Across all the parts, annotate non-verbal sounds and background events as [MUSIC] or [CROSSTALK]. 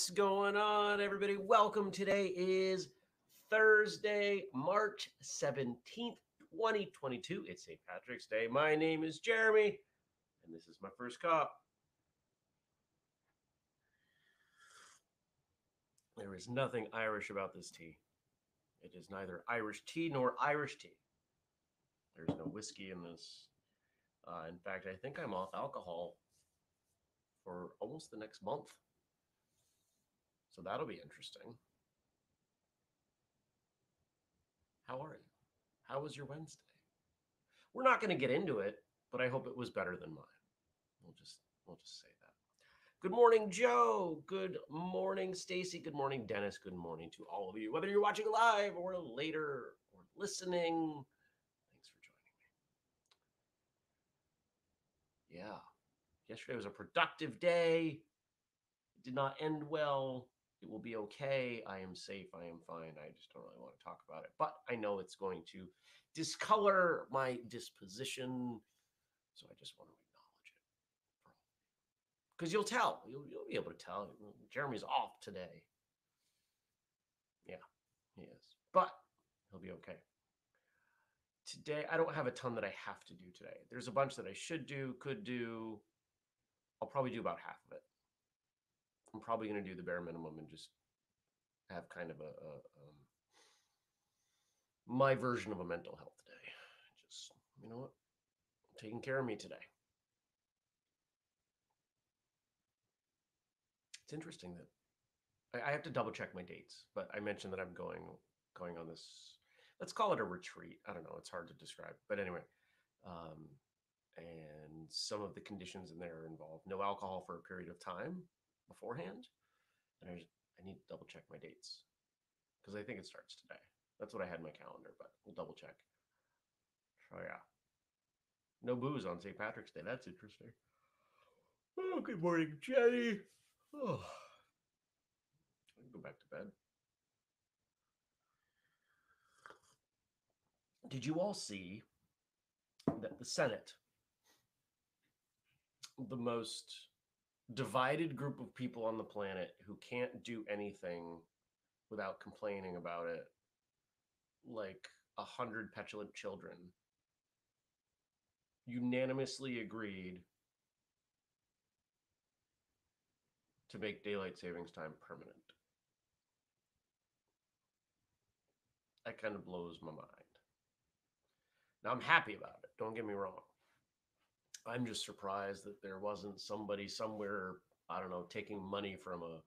What's going on, everybody? Welcome. Today is Thursday, March 17th, 2022. It's St. Patrick's Day. My name is Jeremy, and this is my first cup. There is nothing Irish about this tea. It is neither Irish tea nor Irish tea. There's no whiskey in this. Uh, in fact, I think I'm off alcohol for almost the next month. So that'll be interesting. How are you? How was your Wednesday? We're not going to get into it, but I hope it was better than mine. We'll just we'll just say that. Good morning, Joe. Good morning, Stacy. Good morning, Dennis. Good morning to all of you, whether you're watching live or later or listening. Thanks for joining me. Yeah. Yesterday was a productive day. It did not end well. It will be okay. I am safe. I am fine. I just don't really want to talk about it. But I know it's going to discolor my disposition. So I just want to acknowledge it. Because you'll tell. You'll, you'll be able to tell. Jeremy's off today. Yeah, he is. But he'll be okay. Today, I don't have a ton that I have to do today. There's a bunch that I should do, could do. I'll probably do about half of it. I'm probably going to do the bare minimum and just have kind of a, a um, my version of a mental health day. Just you know what, taking care of me today. It's interesting that I, I have to double check my dates, but I mentioned that I'm going going on this. Let's call it a retreat. I don't know. It's hard to describe, but anyway. Um, and some of the conditions in there involve no alcohol for a period of time beforehand. And I, just, I need to double check my dates because I think it starts today. That's what I had in my calendar, but we'll double check. So yeah, no booze on St. Patrick's Day. That's interesting. Oh, good morning, Jenny. Oh, I can go back to bed. Did you all see that the Senate, the most divided group of people on the planet who can't do anything without complaining about it like a hundred petulant children. Unanimously agreed to make daylight savings time permanent. That kind of blows my mind. Now i'm happy about it don't get me wrong I'm just surprised that there wasn't somebody somewhere, I don't know, taking money from a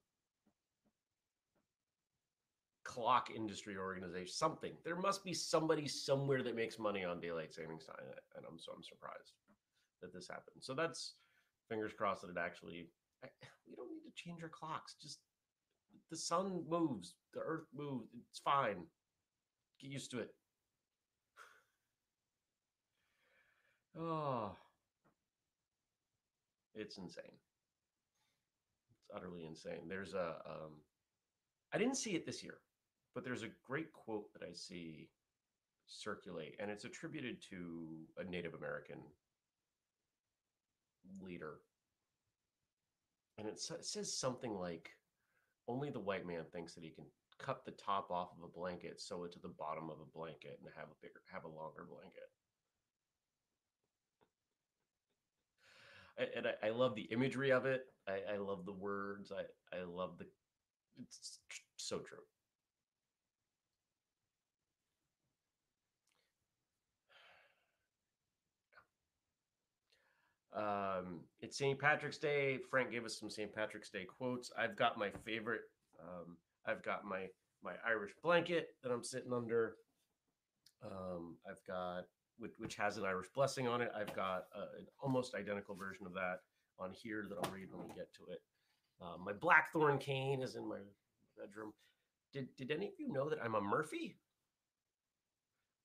clock industry organization, something. There must be somebody somewhere that makes money on daylight savings time. And I'm so I'm surprised that this happened. So that's fingers crossed that it actually I, we don't need to change our clocks. Just the sun moves, the earth moves. It's fine. Get used to it. [SIGHS] Oh, it's insane. It's utterly insane. There's a, um, I didn't see it this year, but there's a great quote that I see circulate, and it's attributed to a Native American leader. And it, it says something like, only the white man thinks that he can cut the top off of a blanket, sew it to the bottom of a blanket, and have a bigger, have a longer blanket. And I, I, love the imagery of it. I, I love the words. I, I love the. It's so true. Um, it's St. Patrick's Day. Frank gave us some St. Patrick's Day quotes. I've got my favorite. Um, I've got my my Irish blanket that I'm sitting under. Um, I've got which, which has an Irish blessing on it. I've got uh, an almost identical version of that on here that I'll read when we get to it. Uh, my blackthorn cane is in my bedroom. Did, did any of you know that I'm a Murphy?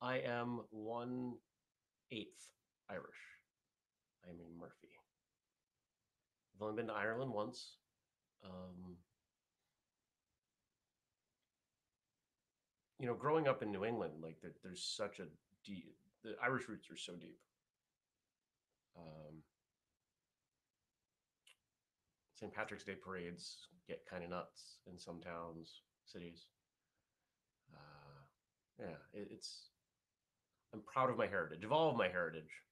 I am one eighth Irish. I'm a Murphy. I've only been to Ireland once. Um, you know, growing up in New England, like there, there's such a deep, the Irish roots are so deep. Um, St. Patrick's Day parades get kind of nuts in some towns, cities. Uh, yeah, it, it's. I'm proud of my heritage, of all of my heritage.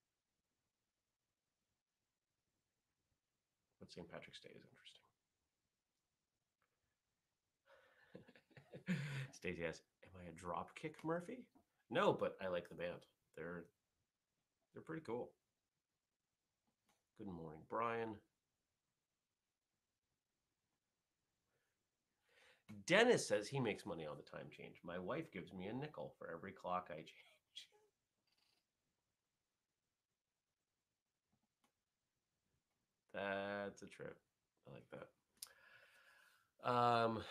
But St. Patrick's Day is interesting. [LAUGHS] Stacey asks, "Am I a dropkick Murphy?" No, but I like the band. They're they're pretty cool. Good morning, Brian. Dennis says he makes money on the time change. My wife gives me a nickel for every clock I change. [LAUGHS] That's a trip. I like that. Um,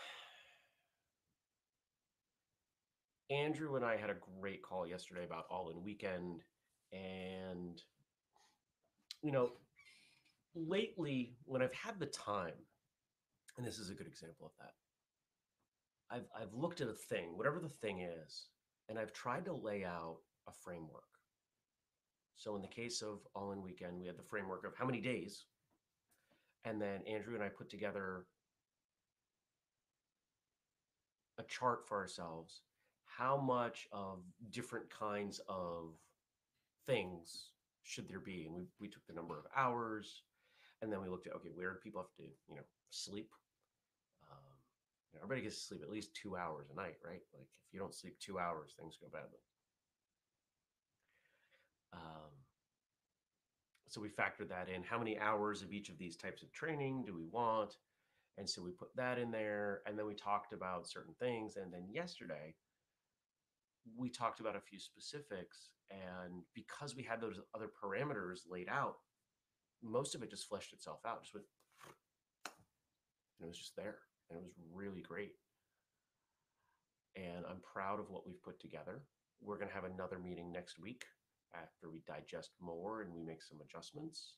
Andrew and I had a great call yesterday about All In Weekend. And, you know, lately, when I've had the time, and this is a good example of that, I've, I've looked at a thing, whatever the thing is, and I've tried to lay out a framework. So in the case of All In Weekend, we had the framework of how many days. And then Andrew and I put together a chart for ourselves how much of different kinds of things should there be? And we, we took the number of hours and then we looked at okay where do people have to you know sleep? Um, you know, everybody gets to sleep at least two hours a night right? Like if you don't sleep two hours things go badly. Um, so we factored that in. How many hours of each of these types of training do we want? And so we put that in there and then we talked about certain things and then yesterday we talked about a few specifics and because we had those other parameters laid out most of it just fleshed itself out just went and it was just there and it was really great. And i'm proud of what we've put together. We're going to have another meeting next week after we digest more and we make some adjustments.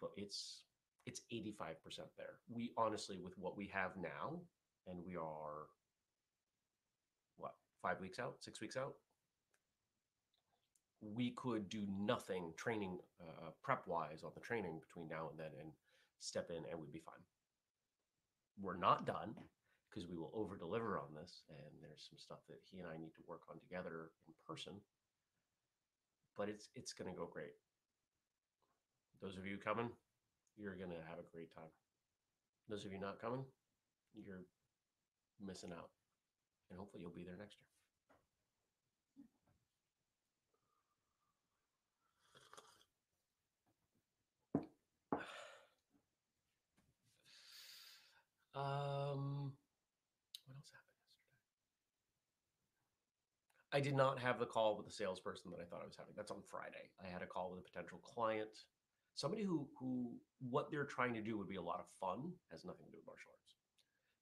But it's it's 85% there. We honestly with what we have now and we are five weeks out six weeks out we could do nothing training uh, prep wise on the training between now and then and step in and we'd be fine. We're not done because we will over deliver on this and there's some stuff that he and I need to work on together in person. But it's it's going to go great. Those of you coming, you're going to have a great time. Those of you not coming, you're missing out. And hopefully you'll be there next year. Um, what else happened yesterday? I did not have the call with the salesperson that I thought I was having. That's on Friday. I had a call with a potential client, somebody who who what they're trying to do would be a lot of fun. Has nothing to do with martial arts,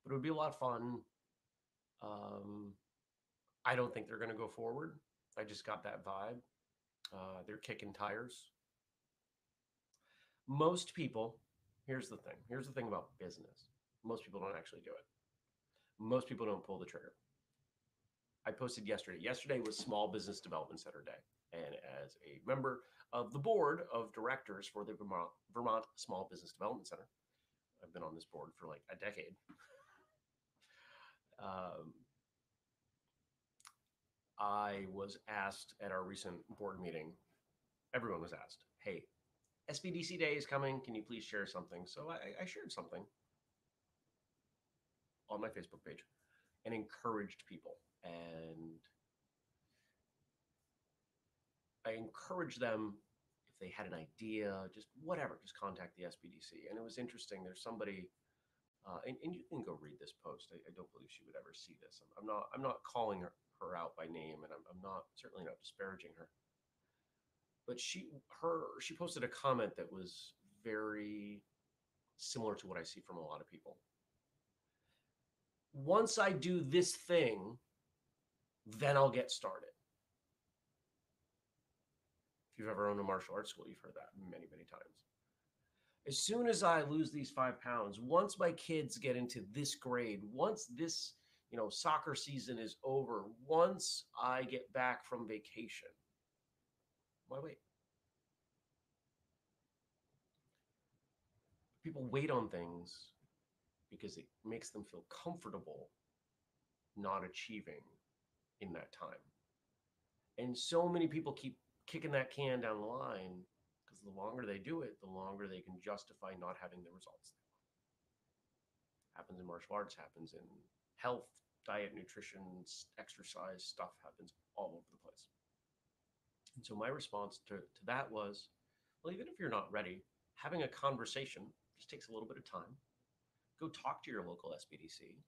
but it would be a lot of fun. Um, I don't think they're going to go forward. I just got that vibe. Uh, they're kicking tires. Most people, here's the thing. Here's the thing about business most people don't actually do it. Most people don't pull the trigger. I posted yesterday. Yesterday was Small Business Development Center Day. And as a member of the board of directors for the Vermont, Vermont Small Business Development Center, I've been on this board for like a decade. [LAUGHS] um, I was asked at our recent board meeting, everyone was asked, hey, SBDC Day is coming. Can you please share something? So I, I shared something on my Facebook page and encouraged people. And I encouraged them if they had an idea, just whatever, just contact the SBDC. And it was interesting. There's somebody, uh, and, and you can go read this post. I, I, don't believe she would ever see this. I'm, I'm not. I'm not calling her, her out by name, and I'm, I'm not certainly not disparaging her. But she, her, she posted a comment that was very similar to what I see from a lot of people once I do this thing, then I'll get started. If you've ever owned a martial arts school, you've heard that many, many times. As soon as I lose these five pounds, once my kids get into this grade, once this you know soccer season is over, once I get back from vacation, why wait? people wait on things because it makes them feel comfortable not achieving in that time. And so many people keep kicking that can down the line because the longer they do it, the longer they can justify not having the results. Happens in martial arts, happens in health, diet, nutrition, exercise, stuff happens all over the place. And so my response to, to that was, well, even if you're not ready, having a conversation just takes a little bit of time. Go talk to your local SBDC.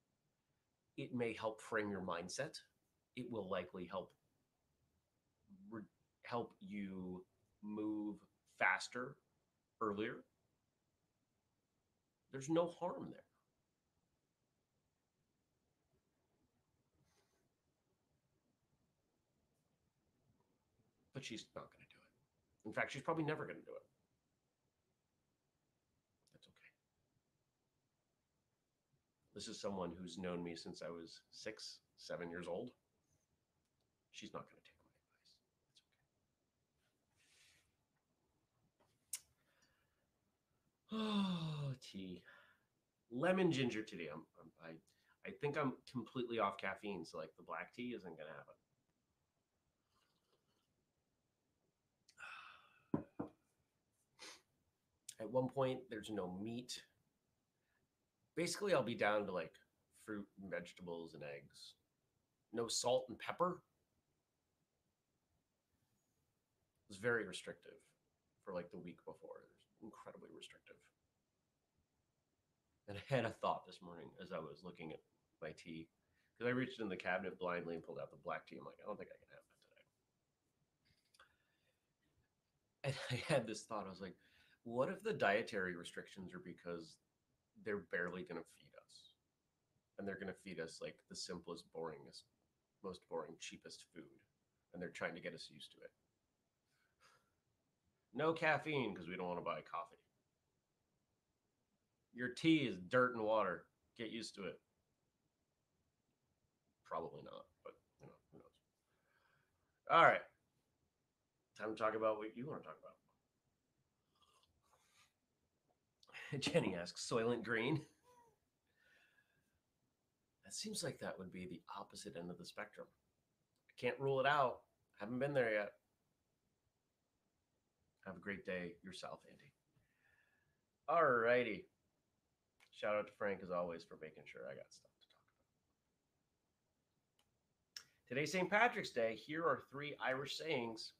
It may help frame your mindset. It will likely help re- help you move faster earlier. There's no harm there. But she's not going to do it. In fact, she's probably never going to do it. That's okay. This is someone who's known me since I was six, seven years old. She's not going to take my advice. That's okay. Oh, [SIGHS] tea. Lemon ginger today. I'm, I'm, I, I think I'm completely off caffeine, so like the black tea isn't to happen. [SIGHS] At one point, there's no meat. Basically, I'll be down to like fruit and vegetables and eggs. No salt and pepper. It was very restrictive for like the week before. Incredibly restrictive. And I had a thought this morning as I was looking at my tea because I reached in the cabinet blindly and pulled out the black tea. I'm like, I don't think I can have that today. And [LAUGHS] I had this thought. I was like, what if the dietary restrictions are because they're barely going to feed us and they're going to feed us like the simplest boringest most boring cheapest food and they're trying to get us used to it no caffeine because we don't want to buy coffee your tea is dirt and water get used to it probably not but you know who knows all right time to talk about what you want to talk about [LAUGHS] Jenny asks, Soylent Green. That seems like that would be the opposite end of the spectrum. I can't rule it out. I Haven't been there yet. Have a great day yourself, Andy. All righty. Shout out to Frank as always for making sure I got stuff to talk about. Today's St. Patrick's Day. Here are three Irish sayings.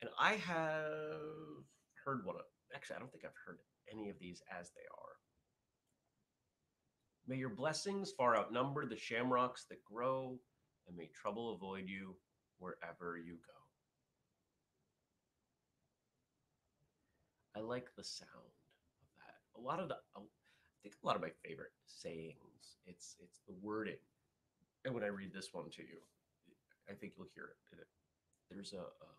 And I have heard one of actually, I don't think I've heard any of these as they are. May your blessings far outnumber the shamrocks that grow, and may trouble avoid you wherever you go. I like the sound of that. A lot of the, I think a lot of my favorite sayings. It's it's the wording, and when I read this one to you, I think you'll hear it. There's a um,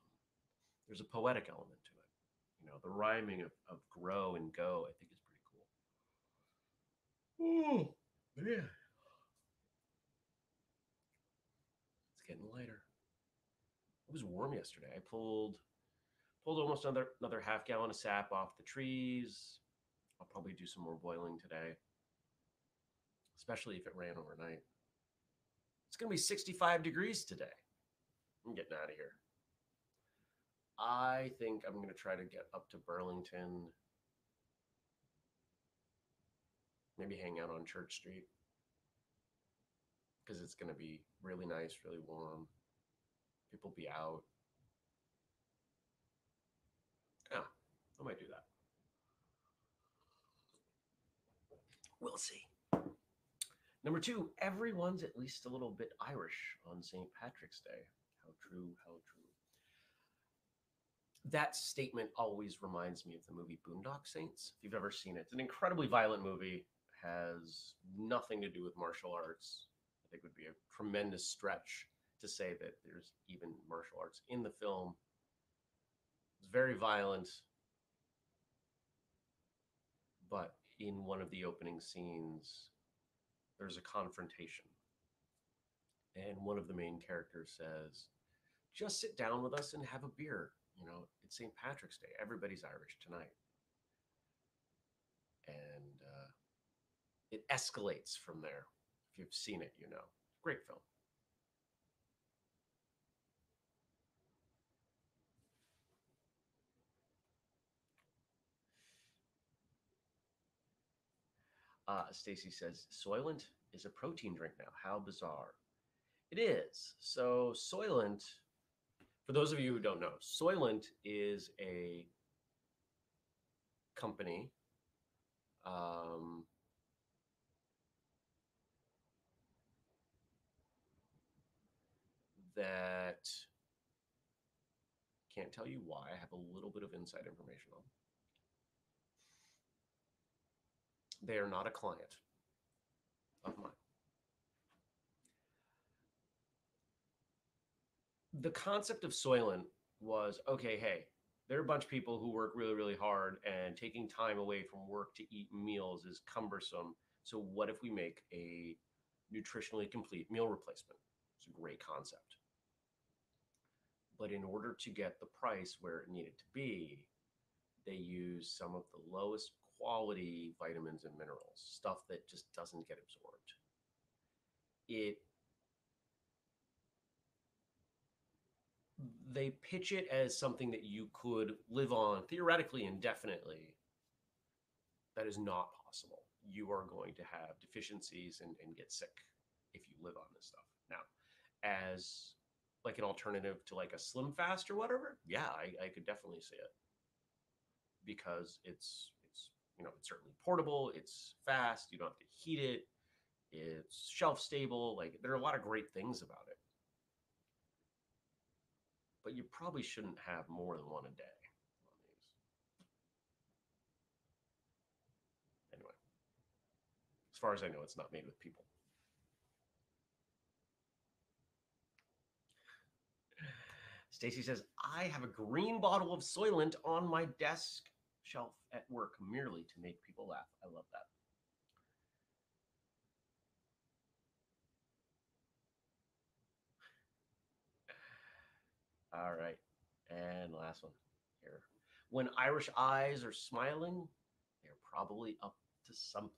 there's a poetic element to it you know, the rhyming of, of grow and go, I think is pretty cool. Oh, yeah. It's getting lighter. It was warm yesterday. I pulled pulled almost another another half gallon of sap off the trees. I'll probably do some more boiling today, especially if it ran overnight. It's going to be 65 degrees today. I'm getting out of here. I think I'm going to try to get up to Burlington, maybe hang out on Church Street because it's going to be really nice, really warm. People be out. Yeah, I might do that. We'll see. Number two, everyone's at least a little bit Irish on St. Patrick's Day. How true, how true that statement always reminds me of the movie Boondock Saints. If you've ever seen it, it's an incredibly violent movie, has nothing to do with martial arts. I think would be a tremendous stretch to say that there's even martial arts in the film. It's very violent, but in one of the opening scenes, there's a confrontation. And one of the main characters says, Just sit down with us and have a beer you know, it's St. Patrick's Day. Everybody's Irish tonight. and uh, it escalates from there. If you've seen it, you know. Great film. Uh, Stacy says Soylent is a protein drink now. How bizarre! It is. So Soylent, for those of you who don't know, Soylent is a company. Um, that can't tell you why. I have a little bit of inside information on. They are not a client of mine. The concept of Soylent was okay, hey, there are a bunch of people who work really, really hard, and taking time away from work to eat meals is cumbersome. So, what if we make a nutritionally complete meal replacement? It's a great concept. But in order to get the price where it needed to be, they use some of the lowest quality vitamins and minerals, stuff that just doesn't get absorbed. It they pitch it as something that you could live on theoretically indefinitely. That is not possible. You are going to have deficiencies and, and get sick if you live on this stuff. Now, as like an alternative to like a SlimFast or whatever, yeah, I, I could definitely see it because it's you know, it's certainly portable, it's fast, you don't have to heat it, it's shelf stable. Like there are a lot of great things about it. But you probably shouldn't have more than one a day. Anyway, as far as I know, it's not made with people. [SIGHS] Stacy says, I have a green bottle of Soylent on my desk shelf at work merely to make people laugh. I love that. All right. And last one here. When Irish eyes are smiling, they're probably up to something.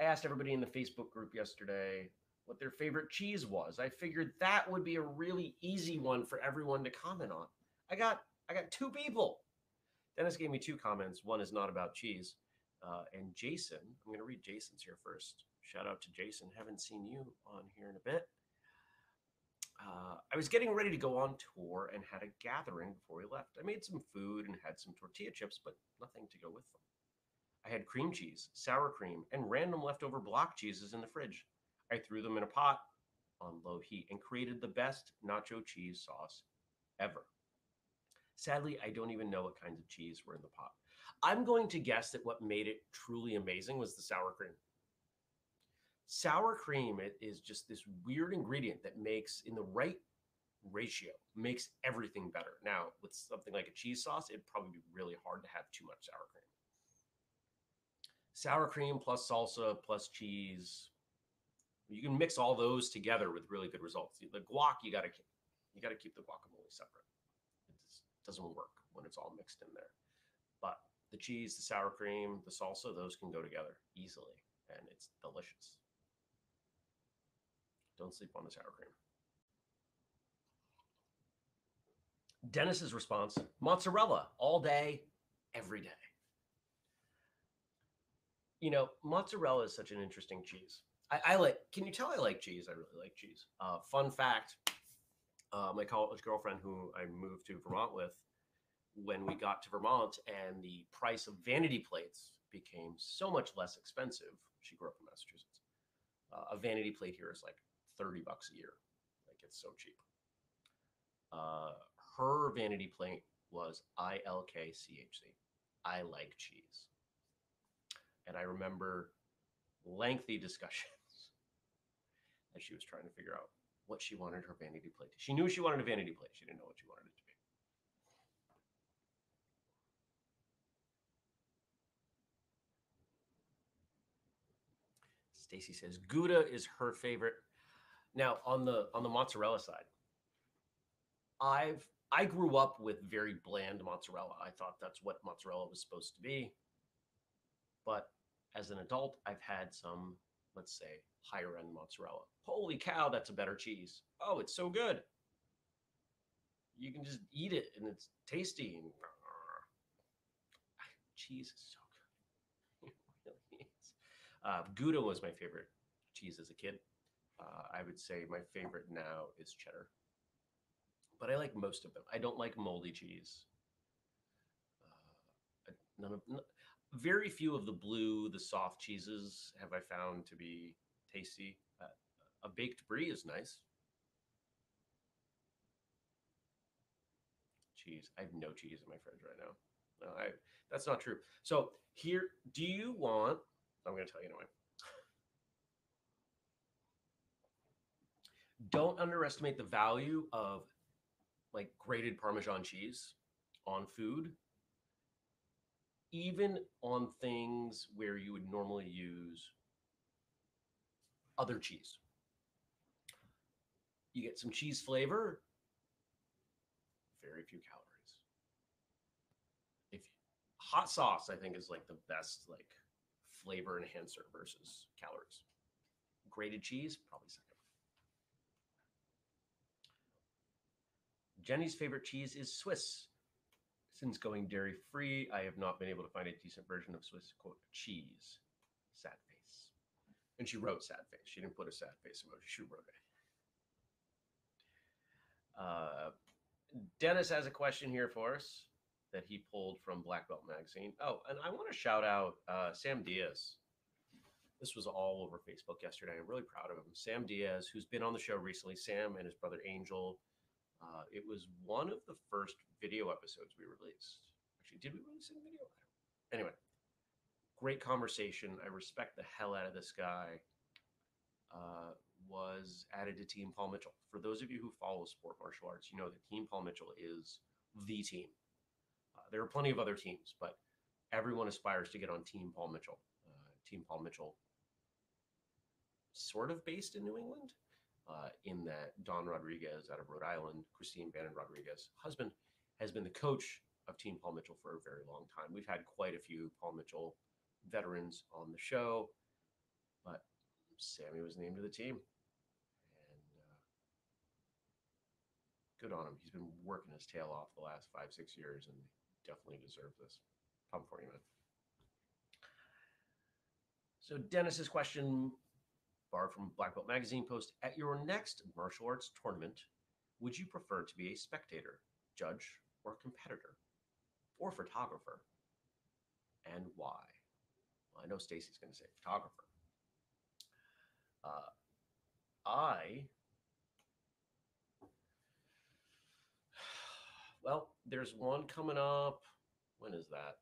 I asked everybody in the Facebook group yesterday what their favorite cheese was. I figured that would be a really easy one for everyone to comment on. I got I got two people. Dennis gave me two comments. One is not about cheese. Uh, and Jason, I'm going to read Jason's here first. Shout out to Jason. Haven't seen you on here in a bit. Uh, I was getting ready to go on tour and had a gathering before we left. I made some food and had some tortilla chips, but nothing to go with them. I had cream cheese, sour cream, and random leftover block cheeses in the fridge. I threw them in a pot on low heat and created the best nacho cheese sauce ever. Sadly, I don't even know what kinds of cheese were in the pot. I'm going to guess that what made it truly amazing was the sour cream. Sour cream is just this weird ingredient that makes, in the right ratio, makes everything better. Now, with something like a cheese sauce, it'd probably be really hard to have too much sour cream. Sour cream plus salsa plus cheese. You can mix all those together with really good results. The guac, you gotta you gotta keep the guacamole separate doesn't work when it's all mixed in there. But the cheese, the sour cream, the salsa, those can go together easily, and it's delicious. Don't sleep on the sour cream. Dennis's response mozzarella all day, every day. You know, mozzarella is such an interesting cheese. I, I like, can you tell I like cheese? I really like cheese. Uh, fun fact uh, my college girlfriend, who I moved to Vermont with, when we got to Vermont and the price of vanity plates became so much less expensive. She grew up in Massachusetts. Uh, a vanity plate here is like 30 bucks a year. Like it's so cheap. Uh, her vanity plate was ILKCHC. I like cheese. And I remember lengthy discussions [LAUGHS] as she was trying to figure out what she wanted her vanity plate. She knew she wanted a vanity plate. She didn't know what she wanted it to be. Stacy says Gouda is her favorite. Now on the on the mozzarella side, I've I grew up with very bland mozzarella. I thought that's what mozzarella was supposed to be. But as an adult, I've had some, let's say, higher end mozzarella. Holy cow, that's a better cheese. Oh, it's so good. You can just eat it and it's tasty. And [SIGHS] cheese is so good. [LAUGHS] It really is. Uh, Gouda was my favorite cheese as a kid. Uh, I would say my favorite now is cheddar, but I like most of them. I don't like moldy cheese. Uh, none of very few of the blue, the soft cheeses have I found to be tasty. Uh, a baked brie is nice. Cheese. I have no cheese in my fridge right now. No, I that's not true. So here, do you want? I'm going to tell you anyway. Don't underestimate the value of like grated Parmesan cheese on food, even on things where you would normally use other cheese. You get some cheese flavor, very few calories. If hot sauce, I think, is like the best like flavor enhancer versus calories. Grated cheese, probably second. Jenny's favorite cheese is Swiss. Since going dairy free, I have not been able to find a decent version of Swiss quote cheese. Sad face. And she wrote sad face. She didn't put a sad face emoji. She wrote it. Uh, Dennis has a question here for us that he pulled from Black Belt Magazine. Oh, and I want to shout out uh, Sam Diaz. This was all over Facebook yesterday. I'm really proud of him. Sam Diaz, who's been on the show recently, Sam and his brother Angel. Uh, it was one of the first video episodes we released. Actually, did we release a video? Anyway, great conversation. I respect the hell out of this guy. Uh, was added to Team Paul Mitchell. For those of you who follow sport martial arts, you know that Team Paul Mitchell is the team. Uh, there are plenty of other teams, but everyone aspires to get on Team Paul Mitchell. Uh, Team Paul Mitchell, sort of based in New England, uh, in that Don Rodriguez out of Rhode Island, Christine Bannon Rodriguez, husband, has been the coach of Team Paul Mitchell for a very long time. We've had quite a few Paul Mitchell veterans on the show, but Sammy was named to the team. And uh, good on him. He's been working his tail off the last five, six years and definitely deserves this. Come for you, man. So Dennis's question, bar from Black Belt Magazine post: At your next martial arts tournament, would you prefer to be a spectator, judge, or competitor, or photographer, and why? Well, I know Stacy's going to say photographer. Uh, I [SIGHS] well, there's one coming up. When is that?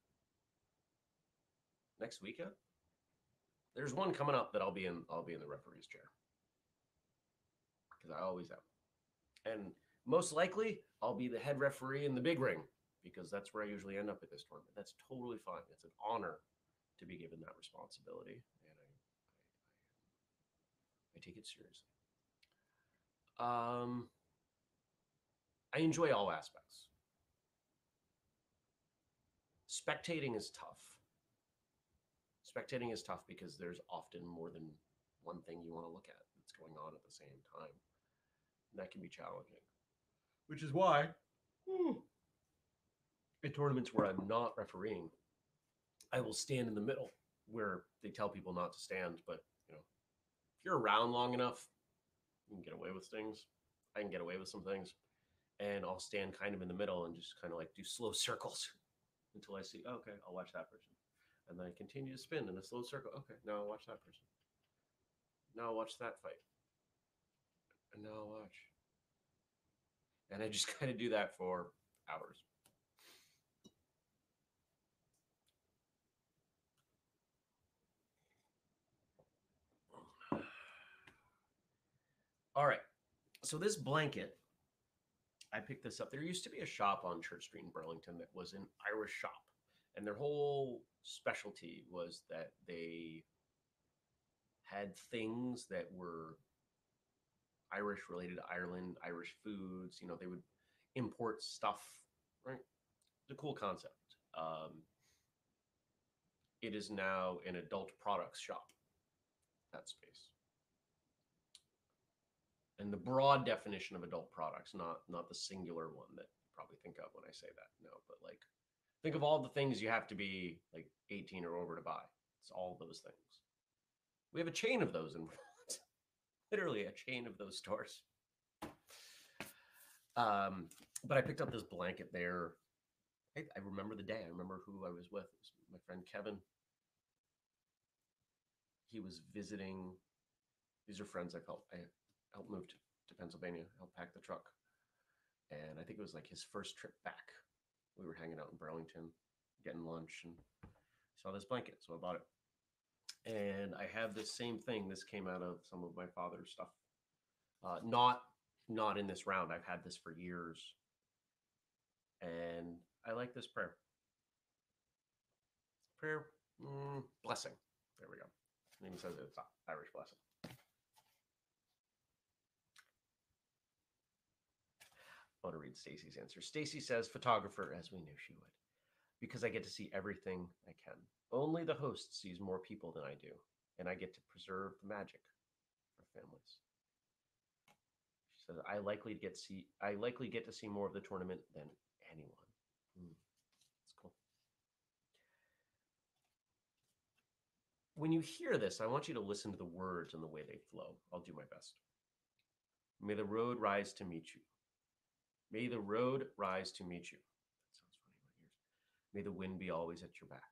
Next weekend? There's one coming up that I'll be in. I'll be in the referee's chair because I always am, and most likely I'll be the head referee in the big ring because that's where I usually end up at this tournament. That's totally fine. It's an honor to be given that responsibility, and I, I, I take it seriously. Um, I enjoy all aspects. Spectating is tough. Spectating is tough because there's often more than one thing you want to look at that's going on at the same time. And that can be challenging. Which is why whew, in tournaments where I'm not refereeing, I will stand in the middle where they tell people not to stand. But you know, if you're around long enough, you can get away with things. I can get away with some things. And I'll stand kind of in the middle and just kind of like do slow [LAUGHS] circles until I see, oh, okay, I'll watch that person. And then I continue to spin in a slow circle. Okay, now I'll watch that person. Now I'll watch that fight. And now I'll watch. And I just [LAUGHS] kind of do that for hours. [SIGHS] All right. So this blanket, I picked this up. There used to be a shop on Church Street in Burlington that was an Irish shop, and their whole specialty was that they had things that were Irish related to Ireland, Irish foods. You know, they would import stuff, right? It's a cool concept. Um, it is now an adult products shop. That space. And the broad definition of adult products, not not the singular one that you probably think of when I say that. No, but like think of all the things you have to be like 18 or over to buy. It's all those things. We have a chain of those in. [LAUGHS] Literally a chain of those stores. Um, but I picked up this blanket there. I, I remember the day. I remember who I was with. It was my friend Kevin. He was visiting. These are friends I've helped. I helped move to, to Pennsylvania, helped pack the truck. And I think it was like his first trip back. We were hanging out in Burlington, getting lunch, and saw this blanket. So I bought it. And I have this same thing. This came out of some of my father's stuff. Uh, not not in this round. I've had this for years. And I like this prayer. Prayer, mm, blessing. There we go. Even says it's an Irish blessing. Want to read Stacy's answer. Stacy says, photographer, as we knew she would, because I get to see everything I can. Only the host sees more people than I do, and I get to preserve the magic for families. She says, I likely get see I likely get to see more of the tournament than anyone. Hmm, That's cool. When you hear this, I want you to listen to the words and the way they flow. I'll do my best. May the road rise to meet you. May the road rise to meet you. That sounds funny in my ears. May the wind be always at your back.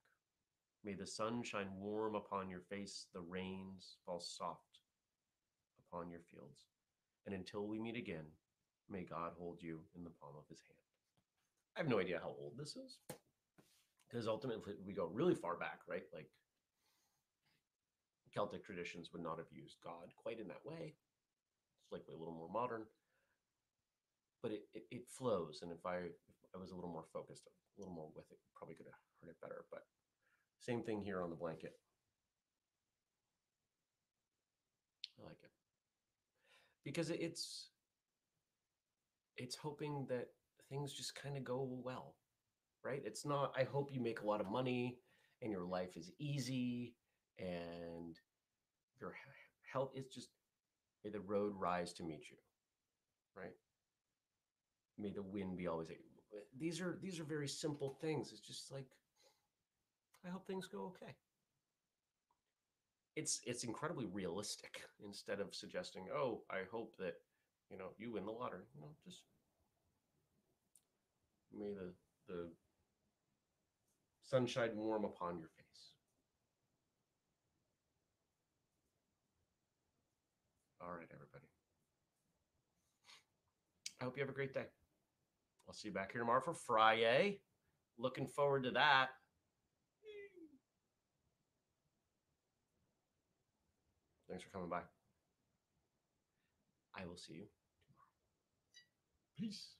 May the sun shine warm upon your face, the rains fall soft upon your fields. And until we meet again, may God hold you in the palm of his hand. I have no idea how old this is. Because ultimately, we go really far back, right? Like Celtic traditions would not have used God quite in that way. It's likely a little more modern but it, it, it flows. And if I if I was a little more focused, a little more with it, probably could have heard it better. But same thing here on the blanket. I like it because it's it's hoping that things just kind of go well, right? It's not. I hope you make a lot of money and your life is easy and your health is just may the road rise to meet you, right? May the wind be always these are these are very simple things. It's just like i hope things go okay. It's it's incredibly realistic [LAUGHS] instead of suggesting oh i hope that you know you win the lottery. You know just may the the sunshine warm upon your face. All right everybody. I hope you have a great day I'll see you back here tomorrow for Friday. Looking forward to that. Thanks for coming by. I will see you tomorrow. Peace.